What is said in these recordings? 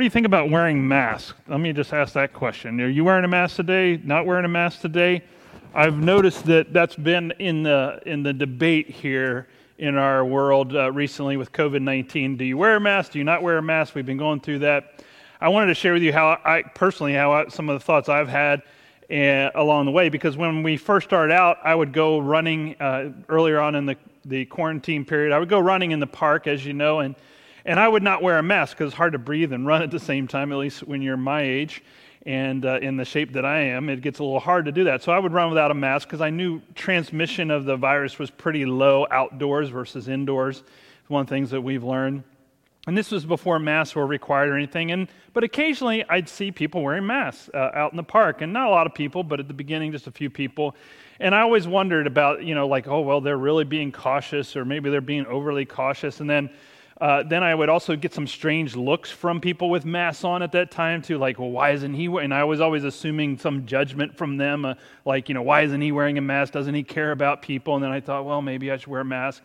what do you think about wearing masks? Let me just ask that question. Are you wearing a mask today? Not wearing a mask today? I've noticed that that's been in the in the debate here in our world uh, recently with COVID 19. Do you wear a mask? Do you not wear a mask? We've been going through that. I wanted to share with you how I personally, how I, some of the thoughts I've had uh, along the way, because when we first started out, I would go running uh, earlier on in the, the quarantine period. I would go running in the park, as you know, and, and I would not wear a mask because it's hard to breathe and run at the same time, at least when you're my age and uh, in the shape that I am, it gets a little hard to do that. So I would run without a mask because I knew transmission of the virus was pretty low outdoors versus indoors. It's one of the things that we've learned. And this was before masks were required or anything. And but occasionally I'd see people wearing masks uh, out in the park, and not a lot of people, but at the beginning just a few people. And I always wondered about, you know, like, oh well, they're really being cautious, or maybe they're being overly cautious. And then uh, then I would also get some strange looks from people with masks on at that time too, like, well, why isn't he? And I was always assuming some judgment from them, uh, like, you know, why isn't he wearing a mask? Doesn't he care about people? And then I thought, well, maybe I should wear a mask.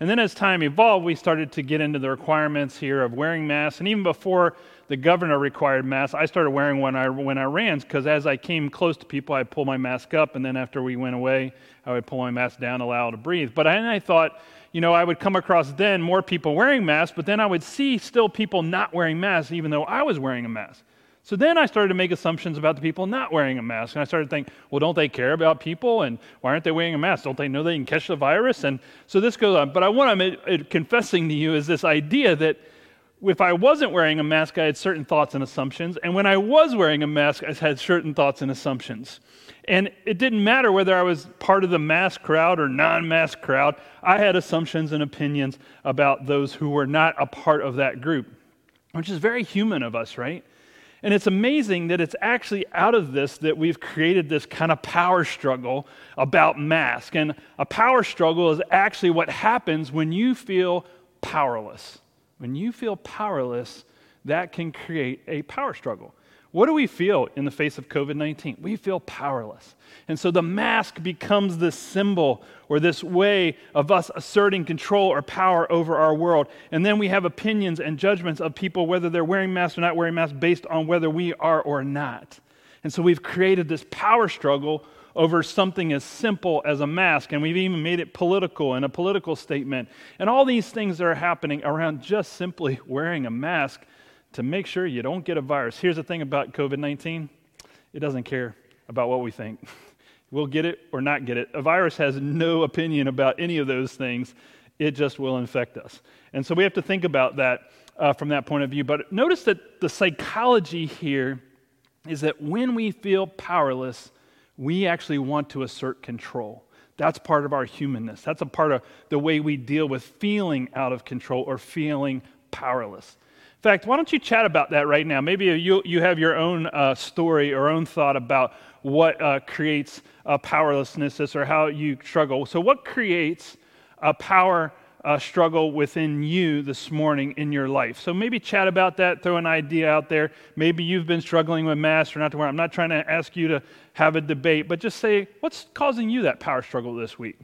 And then as time evolved, we started to get into the requirements here of wearing masks. And even before the governor required masks, I started wearing one I, when I ran because as I came close to people, I'd pull my mask up. And then after we went away, I would pull my mask down, allow to breathe. But I, I thought, you know, I would come across then more people wearing masks, but then I would see still people not wearing masks, even though I was wearing a mask. So then I started to make assumptions about the people not wearing a mask. And I started to think, well, don't they care about people? And why aren't they wearing a mask? Don't they know they can catch the virus? And so this goes on. But I, want I'm confessing to you is this idea that if I wasn't wearing a mask, I had certain thoughts and assumptions. And when I was wearing a mask, I had certain thoughts and assumptions. And it didn't matter whether I was part of the mass crowd or non mass crowd, I had assumptions and opinions about those who were not a part of that group, which is very human of us, right? And it's amazing that it's actually out of this that we've created this kind of power struggle about mask. And a power struggle is actually what happens when you feel powerless. When you feel powerless, that can create a power struggle. What do we feel in the face of COVID 19? We feel powerless. And so the mask becomes this symbol or this way of us asserting control or power over our world. And then we have opinions and judgments of people, whether they're wearing masks or not wearing masks, based on whether we are or not. And so we've created this power struggle over something as simple as a mask, and we've even made it political and a political statement. And all these things that are happening around just simply wearing a mask to make sure you don't get a virus. Here's the thing about COVID 19 it doesn't care about what we think. We'll get it or not get it. A virus has no opinion about any of those things, it just will infect us. And so we have to think about that uh, from that point of view. But notice that the psychology here is that when we feel powerless, we actually want to assert control. That's part of our humanness. That's a part of the way we deal with feeling out of control or feeling powerless In fact, why don't you chat about that right now? Maybe you, you have your own uh, story or own thought about what uh, creates uh, powerlessness or how you struggle. So, what creates a power uh, struggle within you this morning in your life? So, maybe chat about that, throw an idea out there. Maybe you've been struggling with mass or not to wear. I'm not trying to ask you to have a debate, but just say, what's causing you that power struggle this week?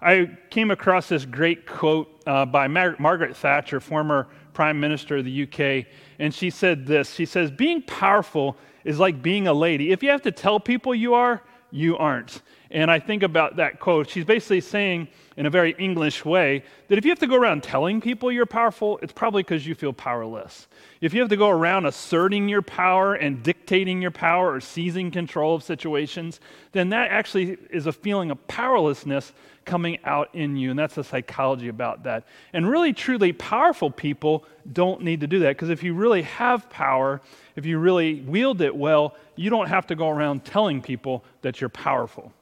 I came across this great quote uh, by Mar- Margaret Thatcher, former Prime Minister of the UK, and she said this She says, Being powerful is like being a lady. If you have to tell people you are, you aren't. And I think about that quote. She's basically saying, in a very English way, that if you have to go around telling people you're powerful, it's probably because you feel powerless. If you have to go around asserting your power and dictating your power or seizing control of situations, then that actually is a feeling of powerlessness coming out in you. And that's the psychology about that. And really, truly powerful people don't need to do that because if you really have power, if you really wield it well, you don't have to go around telling people that you're powerful.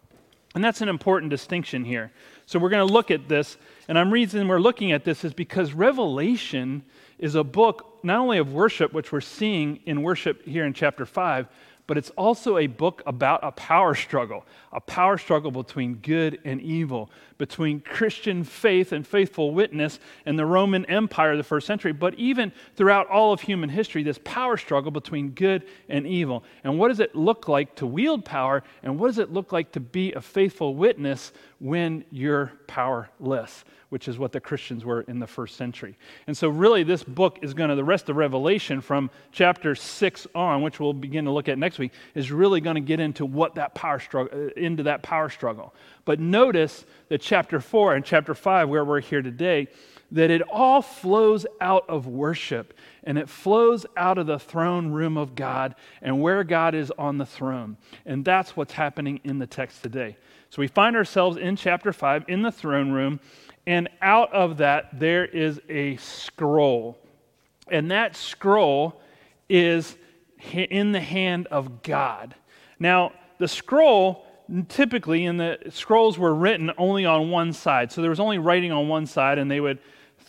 And that's an important distinction here. So we're going to look at this. And I'm reason we're looking at this is because Revelation is a book not only of worship, which we're seeing in worship here in chapter 5, but it's also a book about a power struggle, a power struggle between good and evil, between Christian faith and faithful witness and the Roman Empire of the first century, but even throughout all of human history, this power struggle between good and evil. And what does it look like to wield power, and what does it look like to be a faithful witness when you're powerless? which is what the Christians were in the first century. And so, really, this book is going to, rest of Revelation from chapter 6 on, which we'll begin to look at next week, is really going to get into what that power struggle, uh, into that power struggle. But notice that chapter 4 and chapter 5, where we're here today, that it all flows out of worship and it flows out of the throne room of God and where God is on the throne. And that's what's happening in the text today. So we find ourselves in chapter 5 in the throne room and out of that, there is a scroll. And that scroll is in the hand of God. Now, the scroll, typically, in the scrolls were written only on one side. So there was only writing on one side, and they would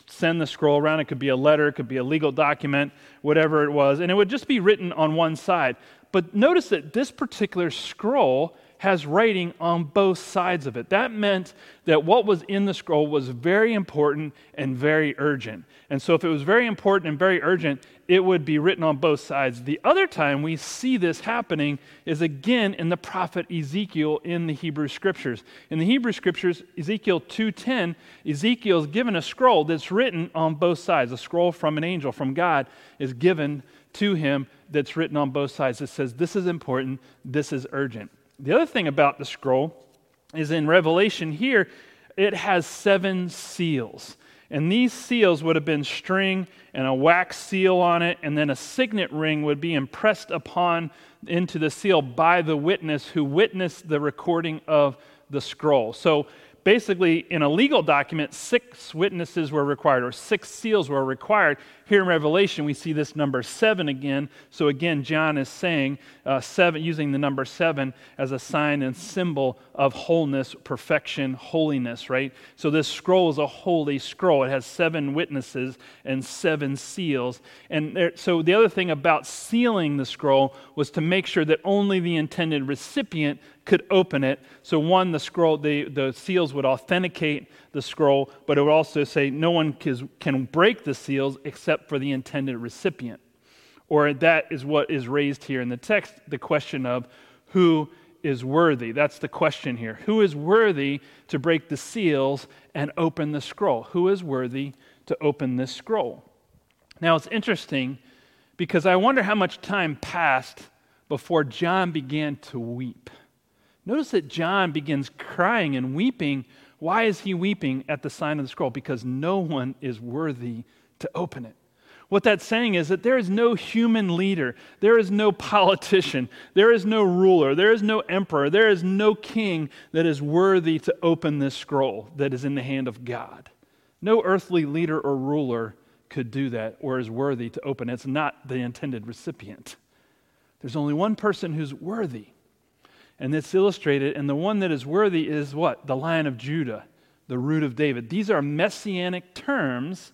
send the scroll around. It could be a letter, it could be a legal document, whatever it was, and it would just be written on one side. But notice that this particular scroll has writing on both sides of it. That meant that what was in the scroll was very important and very urgent. And so, if it was very important and very urgent, it would be written on both sides. The other time we see this happening is again in the prophet Ezekiel in the Hebrew scriptures. In the Hebrew scriptures, Ezekiel 2:10, Ezekiel is given a scroll that's written on both sides. A scroll from an angel from God is given to him that's written on both sides. It says, This is important, this is urgent. The other thing about the scroll is in Revelation here, it has seven seals. And these seals would have been string and a wax seal on it, and then a signet ring would be impressed upon into the seal by the witness who witnessed the recording of the scroll. So basically, in a legal document, six witnesses were required, or six seals were required. Here in Revelation, we see this number seven again. So again, John is saying uh, seven, using the number seven as a sign and symbol of wholeness, perfection, holiness, right? So this scroll is a holy scroll. It has seven witnesses and seven seals. And there, so the other thing about sealing the scroll was to make sure that only the intended recipient could open it. So, one, the scroll, the, the seals would authenticate the scroll, but it would also say no one can break the seals except for the intended recipient. Or that is what is raised here in the text the question of who is worthy. That's the question here. Who is worthy to break the seals and open the scroll? Who is worthy to open this scroll? Now, it's interesting because I wonder how much time passed before John began to weep. Notice that John begins crying and weeping. Why is he weeping at the sign of the scroll? Because no one is worthy to open it. What that's saying is that there is no human leader, there is no politician, there is no ruler, there is no emperor, there is no king that is worthy to open this scroll that is in the hand of God. No earthly leader or ruler could do that or is worthy to open. It. It's not the intended recipient. There's only one person who's worthy, and it's illustrated. And the one that is worthy is what? The Lion of Judah, the root of David. These are messianic terms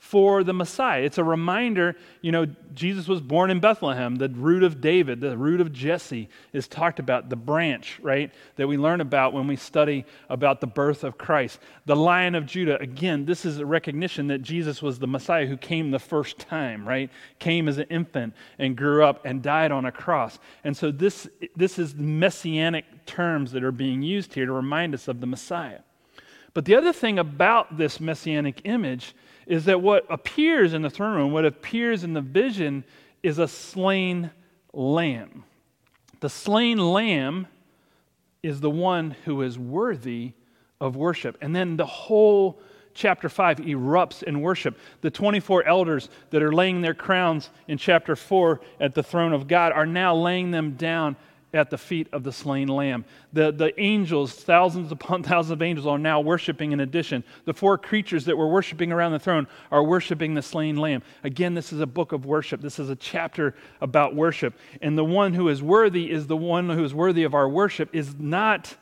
for the Messiah. It's a reminder, you know, Jesus was born in Bethlehem, the root of David, the root of Jesse is talked about, the branch, right, that we learn about when we study about the birth of Christ. The Lion of Judah, again, this is a recognition that Jesus was the Messiah who came the first time, right? Came as an infant and grew up and died on a cross. And so this, this is messianic terms that are being used here to remind us of the Messiah. But the other thing about this messianic image is that what appears in the throne room, what appears in the vision, is a slain lamb. The slain lamb is the one who is worthy of worship. And then the whole chapter 5 erupts in worship. The 24 elders that are laying their crowns in chapter 4 at the throne of God are now laying them down at the feet of the slain lamb. The, the angels, thousands upon thousands of angels, are now worshiping in addition. The four creatures that were worshiping around the throne are worshiping the slain lamb. Again, this is a book of worship. This is a chapter about worship. And the one who is worthy is the one who is worthy of our worship, is not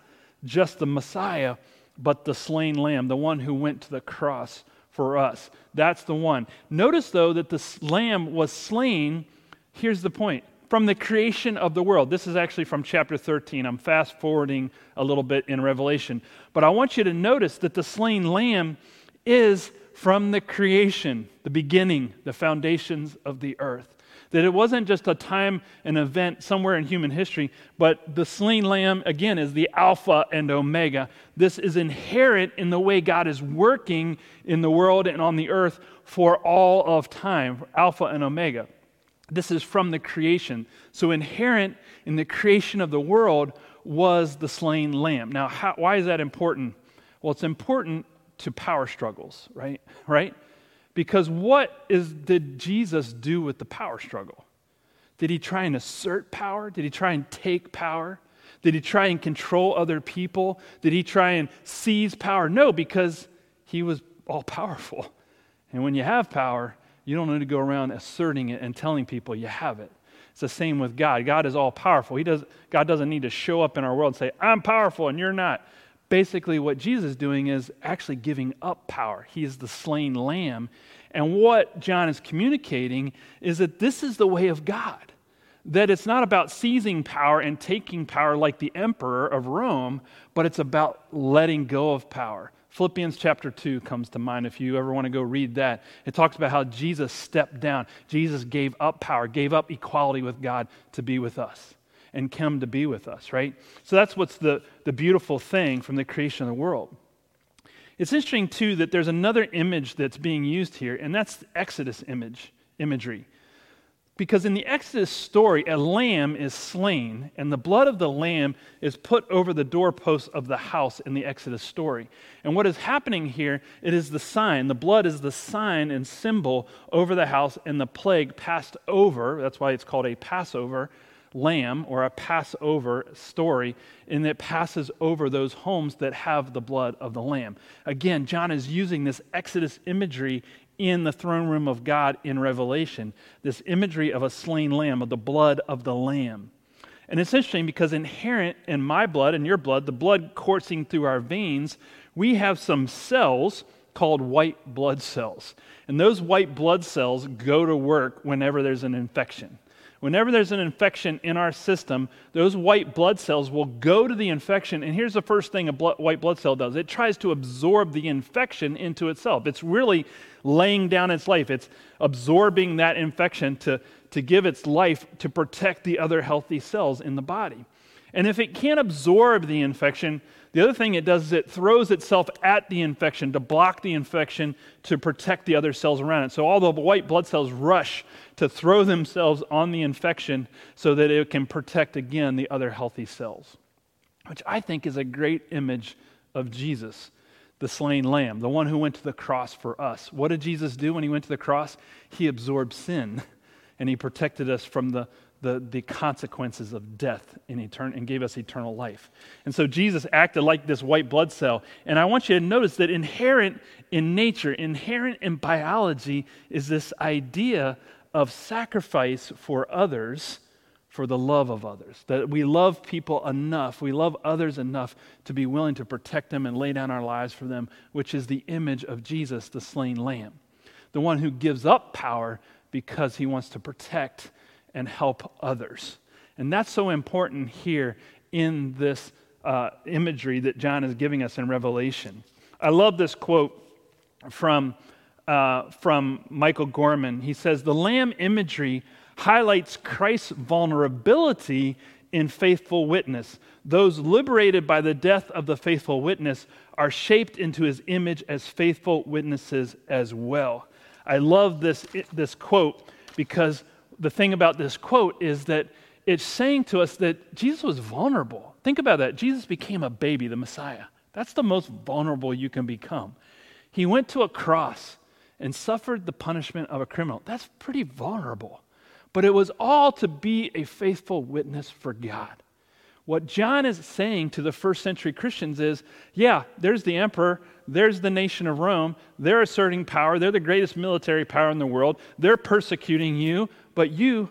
just the Messiah, but the slain lamb, the one who went to the cross for us. That's the one. Notice, though, that the lamb was slain. Here's the point from the creation of the world. This is actually from chapter 13. I'm fast forwarding a little bit in Revelation. But I want you to notice that the slain lamb is from the creation, the beginning, the foundations of the earth. That it wasn't just a time, an event somewhere in human history, but the slain lamb, again, is the Alpha and Omega. This is inherent in the way God is working in the world and on the earth for all of time, Alpha and Omega. This is from the creation. So, inherent in the creation of the world was the slain lamb. Now, how, why is that important? Well, it's important to power struggles, right? Right? Because what is, did Jesus do with the power struggle? Did he try and assert power? Did he try and take power? Did he try and control other people? Did he try and seize power? No, because he was all powerful. And when you have power, you don't need to go around asserting it and telling people you have it. It's the same with God. God is all powerful. He does, God doesn't need to show up in our world and say, I'm powerful and you're not basically what Jesus is doing is actually giving up power. He is the slain lamb. And what John is communicating is that this is the way of God. That it's not about seizing power and taking power like the emperor of Rome, but it's about letting go of power. Philippians chapter 2 comes to mind if you ever want to go read that. It talks about how Jesus stepped down. Jesus gave up power, gave up equality with God to be with us and come to be with us, right? So that's what's the, the beautiful thing from the creation of the world. It's interesting, too, that there's another image that's being used here, and that's Exodus image, imagery. Because in the Exodus story, a lamb is slain, and the blood of the lamb is put over the doorposts of the house in the Exodus story. And what is happening here, it is the sign. The blood is the sign and symbol over the house, and the plague passed over. That's why it's called a Passover lamb or a Passover story, and it passes over those homes that have the blood of the lamb. Again, John is using this Exodus imagery in the throne room of God in Revelation, this imagery of a slain lamb, of the blood of the lamb. And it's interesting because inherent in my blood and your blood, the blood coursing through our veins, we have some cells called white blood cells. And those white blood cells go to work whenever there's an infection. Whenever there's an infection in our system, those white blood cells will go to the infection. And here's the first thing a blood, white blood cell does it tries to absorb the infection into itself. It's really laying down its life, it's absorbing that infection to, to give its life to protect the other healthy cells in the body. And if it can't absorb the infection, the other thing it does is it throws itself at the infection to block the infection to protect the other cells around it. So all the white blood cells rush to throw themselves on the infection so that it can protect again the other healthy cells, which I think is a great image of Jesus, the slain lamb, the one who went to the cross for us. What did Jesus do when he went to the cross? He absorbed sin and he protected us from the the, the consequences of death in etern- and gave us eternal life. And so Jesus acted like this white blood cell. And I want you to notice that inherent in nature, inherent in biology, is this idea of sacrifice for others for the love of others. That we love people enough, we love others enough to be willing to protect them and lay down our lives for them, which is the image of Jesus, the slain lamb. The one who gives up power because he wants to protect and help others. And that's so important here in this uh, imagery that John is giving us in Revelation. I love this quote from, uh, from Michael Gorman. He says, The lamb imagery highlights Christ's vulnerability in faithful witness. Those liberated by the death of the faithful witness are shaped into his image as faithful witnesses as well. I love this, this quote because the thing about this quote is that it's saying to us that Jesus was vulnerable. Think about that. Jesus became a baby, the Messiah. That's the most vulnerable you can become. He went to a cross and suffered the punishment of a criminal. That's pretty vulnerable. But it was all to be a faithful witness for God. What John is saying to the first century Christians is yeah, there's the emperor, there's the nation of Rome, they're asserting power, they're the greatest military power in the world, they're persecuting you, but you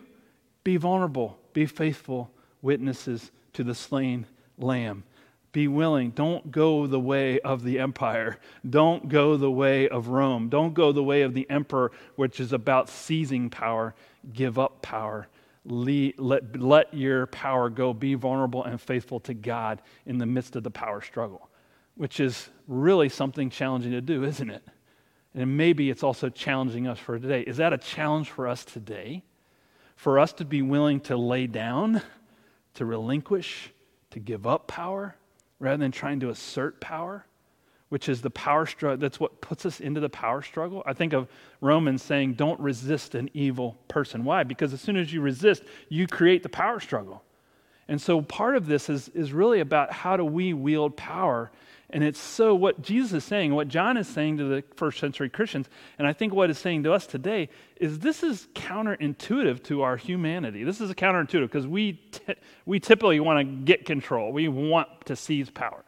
be vulnerable, be faithful witnesses to the slain lamb. Be willing. Don't go the way of the empire. Don't go the way of Rome. Don't go the way of the emperor, which is about seizing power. Give up power. let, let your power go. Be vulnerable and faithful to God in the midst of the power struggle, which is really something challenging to do, isn't it? And maybe it's also challenging us for today. Is that a challenge for us today? For us to be willing to lay down, to relinquish, to give up power, rather than trying to assert power? which is the power struggle. That's what puts us into the power struggle. I think of Romans saying, don't resist an evil person. Why? Because as soon as you resist, you create the power struggle. And so part of this is, is really about how do we wield power. And it's so what Jesus is saying, what John is saying to the first century Christians, and I think what is saying to us today is this is counterintuitive to our humanity. This is counterintuitive because we, t- we typically want to get control, we want to seize power.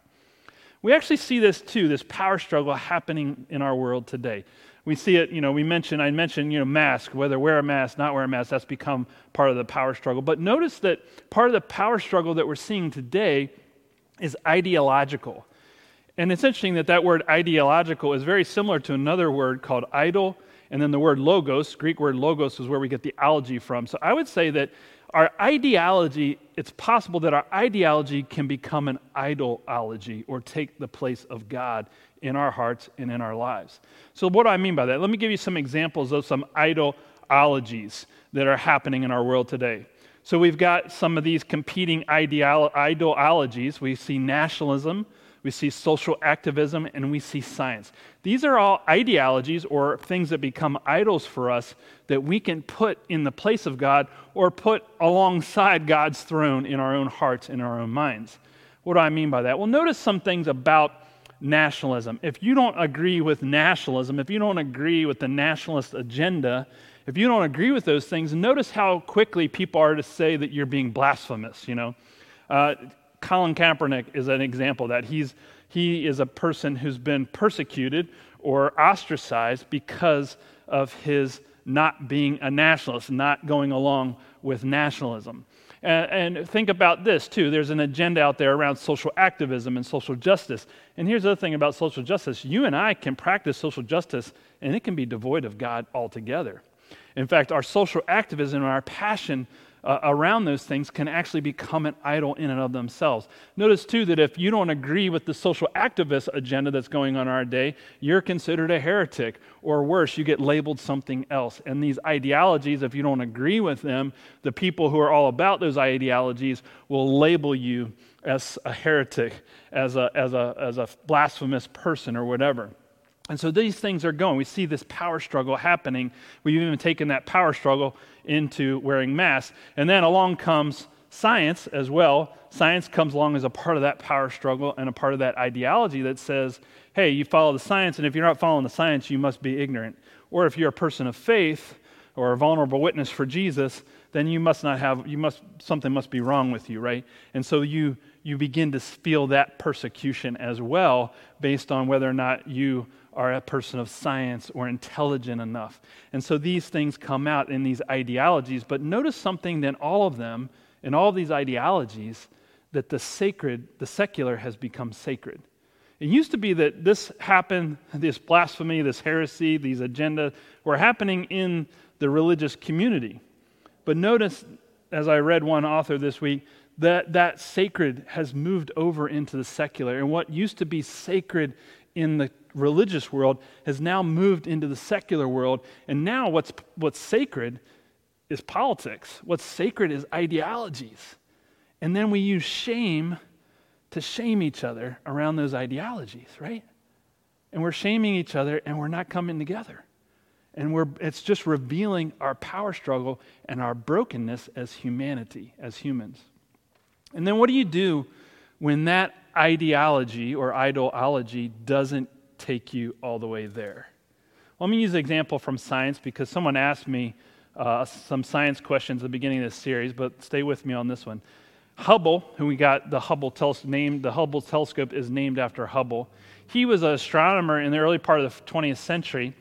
We actually see this too, this power struggle happening in our world today. We see it, you know, we mentioned, I mentioned, you know, mask, whether wear a mask, not wear a mask, that's become part of the power struggle. But notice that part of the power struggle that we're seeing today is ideological. And it's interesting that that word ideological is very similar to another word called idol, and then the word logos, Greek word logos is where we get the ology from. So I would say that our ideology, it's possible that our ideology can become an idolology or take the place of God in our hearts and in our lives. So, what do I mean by that? Let me give you some examples of some idolologies that are happening in our world today. So, we've got some of these competing ideolo- ideologies. We see nationalism, we see social activism, and we see science. These are all ideologies or things that become idols for us that we can put in the place of God or put alongside God's throne in our own hearts in our own minds. What do I mean by that? Well, notice some things about nationalism. If you don't agree with nationalism, if you don't agree with the nationalist agenda, if you don't agree with those things, notice how quickly people are to say that you're being blasphemous, you know. Uh, Colin Kaepernick is an example that he's, he is a person who's been persecuted or ostracized because of his not being a nationalist, not going along with nationalism. And, and, think about this too. There's an agenda out there around social activism and social justice. And here's the other thing about social justice you and I can practice social justice, and it can be devoid of God altogether. In fact, our social activism and our passion uh, around those things can actually become an idol in and of themselves. Notice, too, that if you don't agree with the social activist agenda that's going on our day, you're considered a heretic, or worse, you get labeled something else. And these ideologies, if you don't agree with them, the people who are all about those ideologies will label you as a heretic, as a, as a, as a blasphemous person, or whatever. And so these things are going. We see this power struggle happening. We've even taken that power struggle into wearing masks. And then along comes science as well. Science comes along as a part of that power struggle and a part of that ideology that says, hey, you follow the science, and if you're not following the science, you must be ignorant. Or if you're a person of faith or a vulnerable witness for Jesus, then you must not have, you must, something must be wrong with you, right? And so you, you begin to feel that persecution as well based on whether or not you are a person of science or intelligent enough. And so these things come out in these ideologies. But notice something in all of them, in all these ideologies, that the sacred, the secular has become sacred. It used to be that this happened, this blasphemy, this heresy, these agenda were happening in the religious community. But notice, as I read one author this week, that that sacred has moved over into the secular. And what used to be sacred in the religious world has now moved into the secular world. And now what's, what's sacred is politics. What's sacred is ideologies. And then we use shame to shame each other around those ideologies, right? And we're shaming each other and we're not coming together. And we're, it's just revealing our power struggle and our brokenness as humanity, as humans. And then what do you do when that ideology or idolology doesn't take you all the way there. Let me use an example from science because someone asked me uh, some science questions at the beginning of this series, but stay with me on this one. Hubble, who we got the Hubble telescope named, the Hubble telescope is named after Hubble. He was an astronomer in the early part of the 20th century,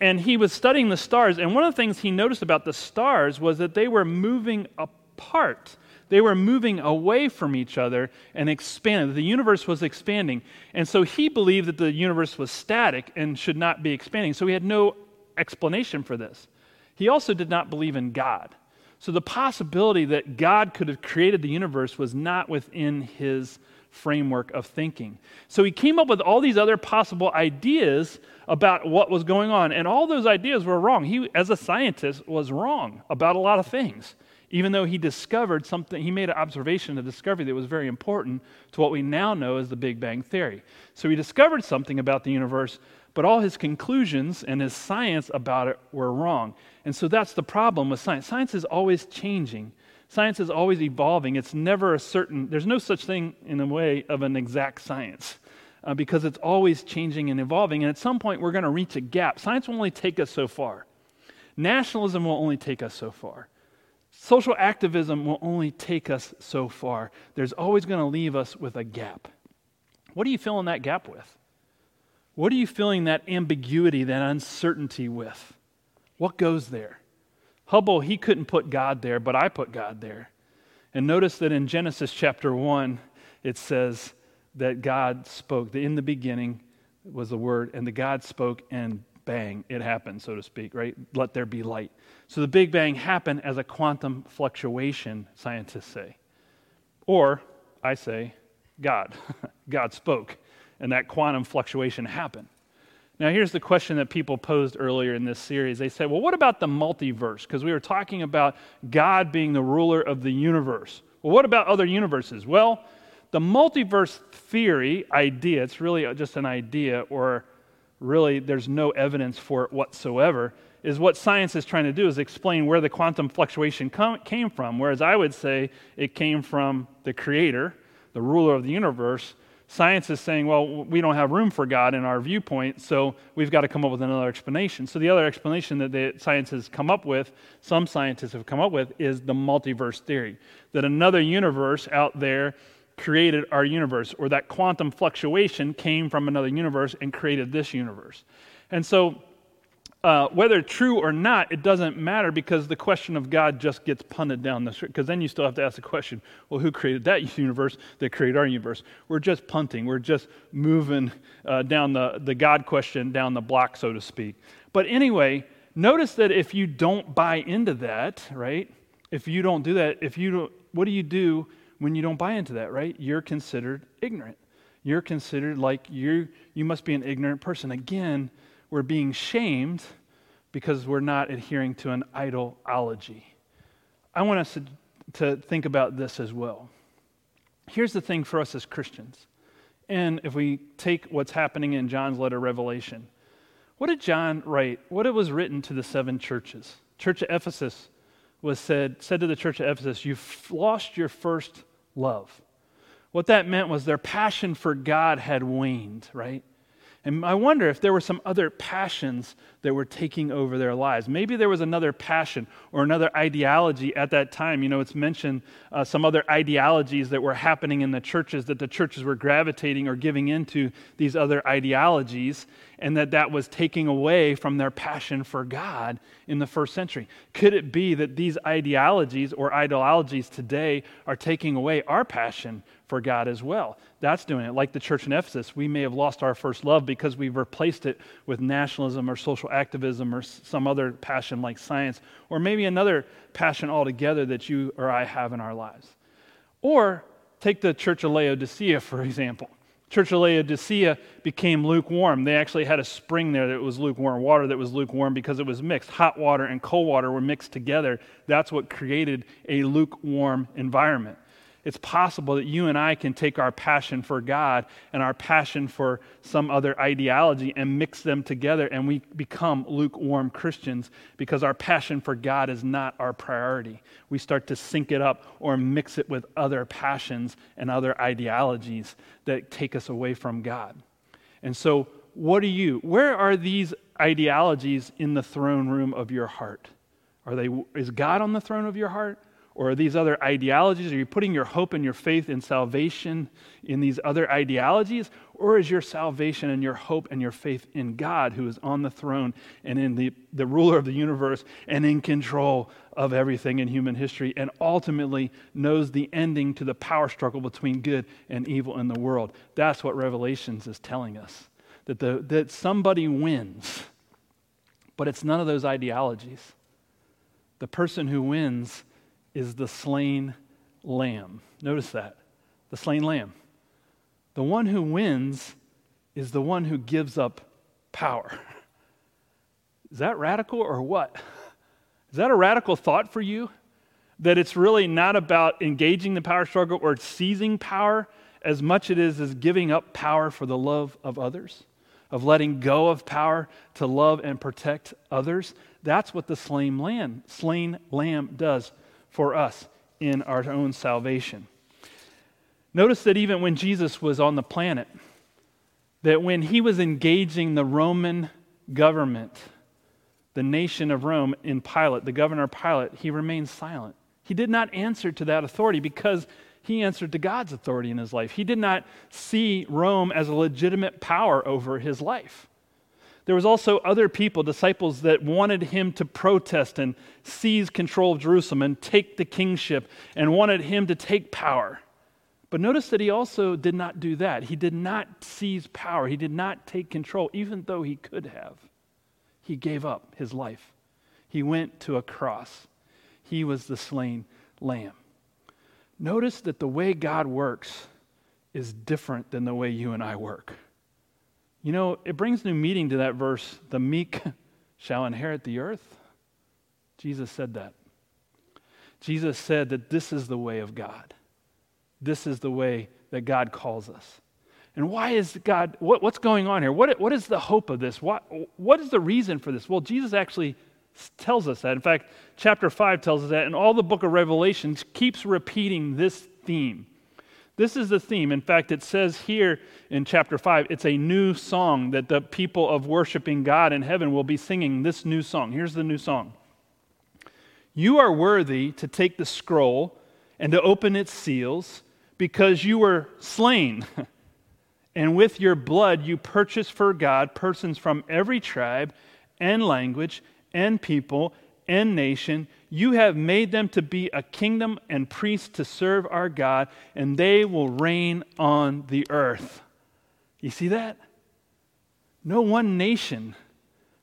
and he was studying the stars. And one of the things he noticed about the stars was that they were moving apart. They were moving away from each other and expanding. The universe was expanding. And so he believed that the universe was static and should not be expanding. So he had no explanation for this. He also did not believe in God. So the possibility that God could have created the universe was not within his framework of thinking. So he came up with all these other possible ideas about what was going on, and all those ideas were wrong. He, as a scientist, was wrong about a lot of things, even though he discovered something, he made an observation, a discovery that was very important to what we now know as the Big Bang Theory. So he discovered something about the universe, but all his conclusions and his science about it were wrong. And so that's the problem with science. Science is always changing. Science is always evolving. It's never a certain, there's no such thing in a way of an exact science uh, because it's always changing and evolving. And at some point, we're going to reach a gap. Science will only take us so far, nationalism will only take us so far. Social activism will only take us so far. There's always going to leave us with a gap. What are you filling that gap with? What are you filling that ambiguity, that uncertainty with? What goes there? Hubble, he couldn't put God there, but I put God there. And notice that in Genesis chapter 1, it says that God spoke. That in the beginning was the word, and the God spoke, and bang, it happened, so to speak, right? Let there be light. So the Big Bang happened as a quantum fluctuation, scientists say. Or, I say, God. God spoke, and that quantum fluctuation happened. Now, here's the question that people posed earlier in this series. They said, well, what about the multiverse? Because we were talking about God being the ruler of the universe. Well, what about other universes? Well, the multiverse theory idea, it's really just an idea, or really there's no evidence for it whatsoever, is what science is trying to do is explain where the quantum fluctuation com- came from. Whereas I would say it came from the creator, the ruler of the universe, Science is saying, well, we don't have room for God in our viewpoint, so we've got to come up with another explanation. So, the other explanation that the science has come up with, some scientists have come up with, is the multiverse theory that another universe out there created our universe, or that quantum fluctuation came from another universe and created this universe. And so, uh, whether true or not, it doesn't matter because the question of God just gets punted down the street. Because then you still have to ask the question well, who created that universe that created our universe? We're just punting, we're just moving uh, down the, the God question down the block, so to speak. But anyway, notice that if you don't buy into that, right? If you don't do that, if you don't, what do you do when you don't buy into that, right? You're considered ignorant. You're considered like you you must be an ignorant person. Again, we're being shamed because we're not adhering to an idolology. I want us to, to think about this as well. Here's the thing for us as Christians. And if we take what's happening in John's letter, Revelation, what did John write? What it was written to the seven churches. Church of Ephesus was said, said to the church of Ephesus, You've lost your first love. What that meant was their passion for God had waned, right? And I wonder if there were some other passions that were taking over their lives. Maybe there was another passion or another ideology at that time. You know, it's mentioned uh, some other ideologies that were happening in the churches, that the churches were gravitating or giving into these other ideologies, and that that was taking away from their passion for God in the first century. Could it be that these ideologies or ideologies today are taking away our passion for God as well. That's doing it. Like the church in Ephesus, we may have lost our first love because we've replaced it with nationalism or social activism or some other passion like science, or maybe another passion altogether that you or I have in our lives. Or take the church of Laodicea, for example. Church of Laodicea became lukewarm. They actually had a spring there that was lukewarm, water that was lukewarm because it was mixed. Hot water and cold water were mixed together. That's what created a lukewarm environment it's possible that you and I can take our passion for God and our passion for some other ideology and mix them together and we become lukewarm Christians because our passion for God is not our priority. We start to sync it up or mix it with other passions and other ideologies that take us away from God. And so, what are you? Where are these ideologies in the throne room of your heart? Are they, is God on the throne of your heart? Or these other ideologies? Are you putting your hope and your faith in salvation in these other ideologies? Or is your salvation and your hope and your faith in God, who is on the throne and in the, the ruler of the universe and in control of everything in human history and ultimately knows the ending to the power struggle between good and evil in the world? That's what Revelations is telling us that, the, that somebody wins, but it's none of those ideologies. The person who wins is the slain lamb. Notice that. The slain lamb. The one who wins is the one who gives up power. Is that radical or what? Is that a radical thought for you? That it's really not about engaging the power struggle or seizing power as much as it is as giving up power for the love of others, of letting go of power to love and protect others. That's what the slain lamb, slain lamb does for us in our own salvation. Notice that even when Jesus was on the planet, that when he was engaging the Roman government, the nation of Rome in Pilate, the governor Pilate, he remained silent. He did not answer to that authority because he answered to God's authority in his life. He did not see Rome as a legitimate power over his life. There was also other people, disciples that wanted him to protest and seize control of Jerusalem and take the kingship and wanted him to take power. But notice that he also did not do that. He did not seize power. He did not take control, even though he could have. He gave up his life. He went to a cross. He was the slain lamb. Notice that the way God works is different than the way you and I work. You know, it brings new meaning to that verse the meek shall inherit the earth. Jesus said that. Jesus said that this is the way of God. This is the way that God calls us. And why is God, what, what's going on here? What, what is the hope of this? What, what is the reason for this? Well, Jesus actually tells us that. In fact, chapter 5 tells us that, and all the book of Revelation keeps repeating this theme. This is the theme. In fact, it says here in chapter 5, it's a new song that the people of worshiping God in heaven will be singing this new song. Here's the new song You are worthy to take the scroll and to open its seals because you were slain. and with your blood you purchased for God persons from every tribe and language and people and nation. You have made them to be a kingdom and priests to serve our God, and they will reign on the earth. You see that? No one nation,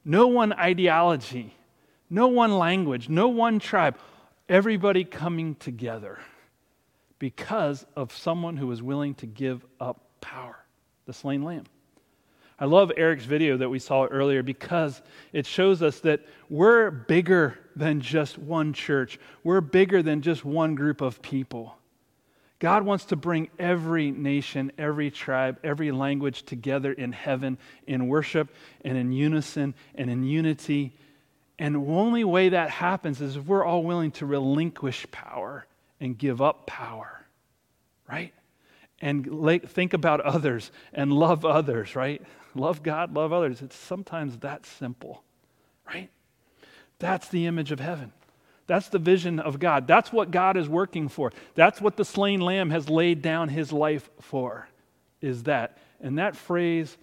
no one ideology, no one language, no one tribe, everybody coming together because of someone who was willing to give up power, the slain lamb. I love Eric's video that we saw earlier because it shows us that we're bigger than just one church. We're bigger than just one group of people. God wants to bring every nation, every tribe, every language together in heaven in worship and in unison and in unity. And the only way that happens is if we're all willing to relinquish power and give up power, right? And think about others and love others, right? Love God, love others. It's sometimes that simple, right? That's the image of heaven. That's the vision of God. That's what God is working for. That's what the slain lamb has laid down his life for, is that. And that phrase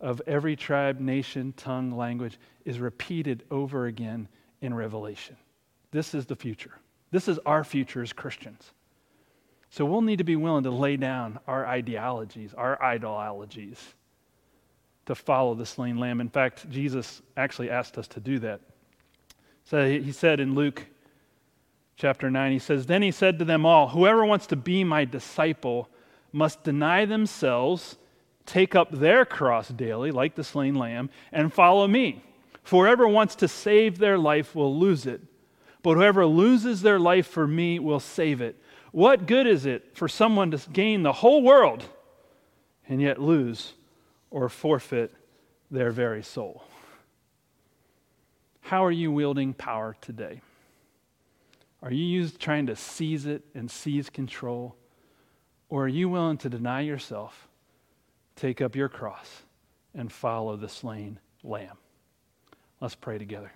of every tribe, nation, tongue, language is repeated over again in Revelation. This is the future. This is our future as Christians. So we'll need to be willing to lay down our ideologies, our ideologies, to follow the slain lamb. In fact, Jesus actually asked us to do that. So he said in Luke chapter 9, he says, Then he said to them all, Whoever wants to be my disciple must deny themselves, take up their cross daily, like the slain lamb, and follow me. For whoever wants to save their life will lose it, but whoever loses their life for me will save it. What good is it for someone to gain the whole world and yet lose or forfeit their very soul? How are you wielding power today? Are you used, trying to seize it and seize control? Or are you willing to deny yourself, take up your cross, and follow the slain lamb? Let's pray together.